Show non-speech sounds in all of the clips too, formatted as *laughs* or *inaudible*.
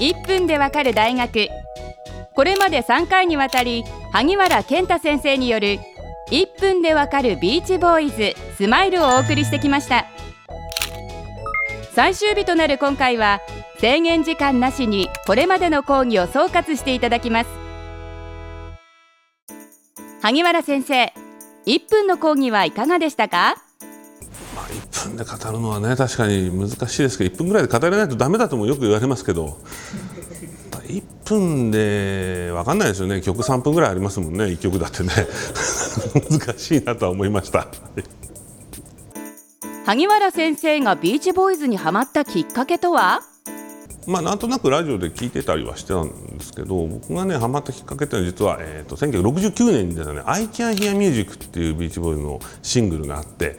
1分でわかる大学。これまで3回にわたり萩原健太先生による1分でわかるビーチボーイズスマイルをお送りしてきました。最終日となる今回は制限時間なしにこれまでの講義を総括していただきます。萩原先生1分の講義はいかがでしたか、1分で語るのはね確かに難しいですけど1分ぐらいで語れないとダメだともよく言われますけど1分で分かんないですよね。曲3分ぐらいありますもんね。1曲だってね。*laughs* 難しいなとは思いました。萩原先生がビーチボーイズにはまったきっかけとは？まあ、なんとなくラジオで聞いてたりはしてたんですけど僕がねハマったきっかけっていうのは実は、えーと、1969年にね「I Can Hear Music」っていうビーチボーイのシングルがあって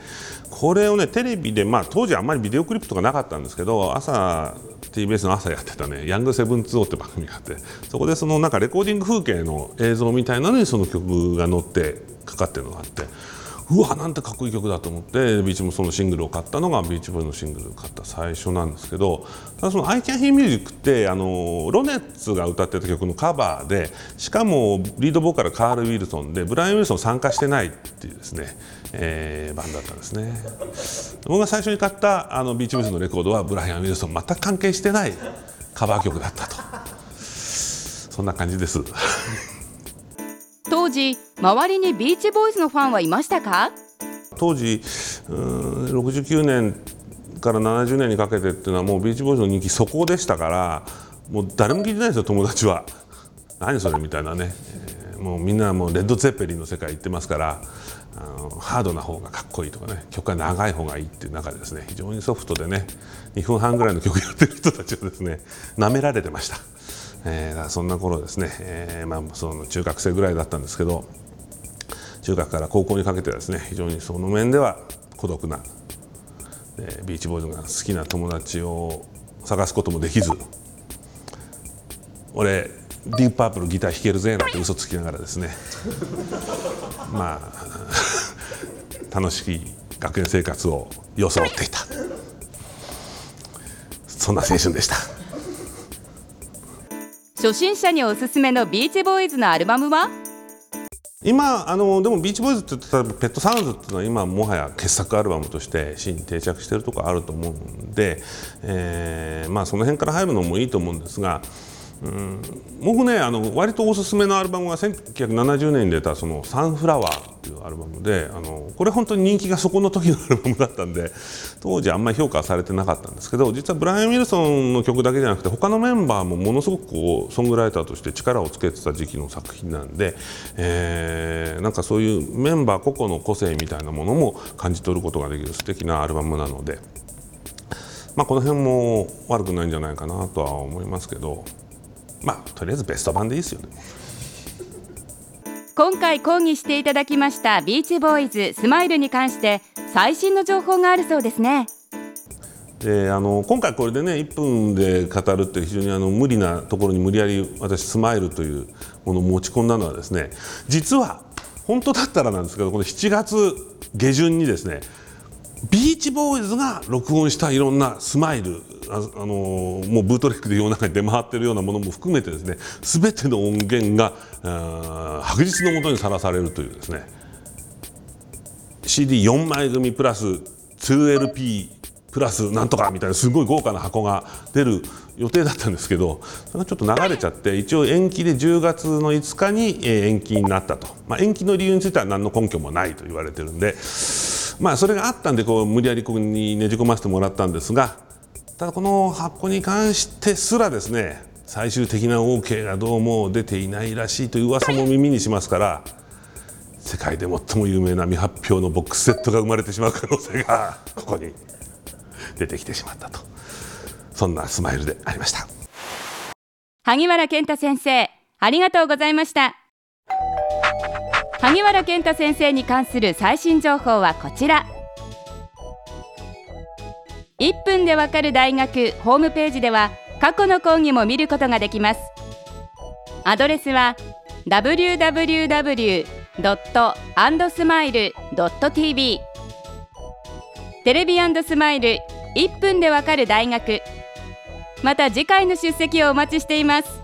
これをねテレビで、まあ、当時あんまりビデオクリップとかなかったんですけど朝 TBS の朝やってたね「ヤングセブンツオーって番組があってそこでそのなんかレコーディング風景の映像みたいなのにその曲が載ってかかってるのがあって。うわなんてかっこいい曲だと思ってビーチもそのシングルを買ったのがビーチボーイのシングルを買った最初なんですけどただその「I Can Hear Music」ってあのロネッツが歌ってた曲のカバーでしかもリードボーカルカール・ウィルソンでブライアン・ウィルソン参加してないっていうですね、えー、バンドだったんですね僕が最初に買ったあのビーチボーイズのレコードはブライアン・ウィルソン全く関係してないカバー曲だったとそんな感じです。当時周りにビーチボーイズのファンはいましたか？当時69年から70年にかけてっていうのはもうビーチボーイズの人気そこでしたからもう誰も聞いてないですよ友達は。何それみたいなね、もうみんなもうレッド・ゼッペリンの世界行ってますからあのハードな方がかっこいいとかね曲が長い方がいいっていう中でですね非常にソフトでね2分半ぐらいの曲やってる人たちはですね舐められてました。えー、そんな頃ですね、えー、まあ、その中学生ぐらいだったんですけど中学から高校にかけてですね非常にその面では孤独な、えー、ビーチボーイズが好きな友達を探すこともできず俺ディープパープルギター弾けるぜなんて嘘つきながらですね。*laughs* まあ *laughs* 楽しい学園生活を装っていた。そんな青春でした。初心者におすすめのビーチボーイズのアルバムは？今あのでもビーチボーイズって言ったらペットサウンズっていうのは今もはや傑作アルバムとして真に定着しているところあると思うんで、えー、まあその辺から入るのもいいと思うんですがうん僕ねあの割とおすすめのアルバムは1970年に出たその「サンフラワー」っていうアルバムであのこれ本当に人気がそこの時のアルバムだったんで当時あんまり評価されてなかったんですけど実はブライアン・ウィルソンの曲だけじゃなくて他のメンバーもものすごくこうソングライターとして力をつけてた時期の作品なんで、えー、なんかそういうメンバー個々の個性みたいなものも感じ取ることができる素敵なアルバムなので。まあ、この辺も悪くないんじゃないかなとは思いますけどまあとりあえずベスト版でいいですよね。今回講義していただきましたビーチボーイズスマイルに関して最新の情報があるそうですね。であの今回これでね1分で語るって非常にあの無理なところに無理やり私スマイルというものを持ち込んだのはですね実は本当だったらなんですけどこの7月下旬にですねビーチボーイズが録音したいろんなスマイルあ、あのもうブートレックで世の中に出回っているようなものも含めてですね全ての音源が白日のもとにさらされるというですね。CD4 枚組プラス 2LP プラスなんとかみたいなすごい豪華な箱が出る予定だったんですけどそれがちょっと流れちゃって一応延期で10月の5日に延期になったと、まあ、延期の理由については何の根拠もないと言われてるんでまあそれがあったんでこう無理やりここにねじ込ませてもらったんですがただこの箱に関してすらですね最終的な OK がどうも出ていないらしいという噂も耳にしますから世界で最も有名な未発表のボックスセットが生まれてしまう可能性がここに出てきてしまったと。そんなスマイルでありました。萩原健太先生ありがとうございました。萩原健太先生に関する最新情報はこちら。1分でわかる大学ホームページでは過去の講義も見ることができます。アドレスは www.andsmile.tv テレビスマイル1分でわかる大学。また次回の出席をお待ちしています。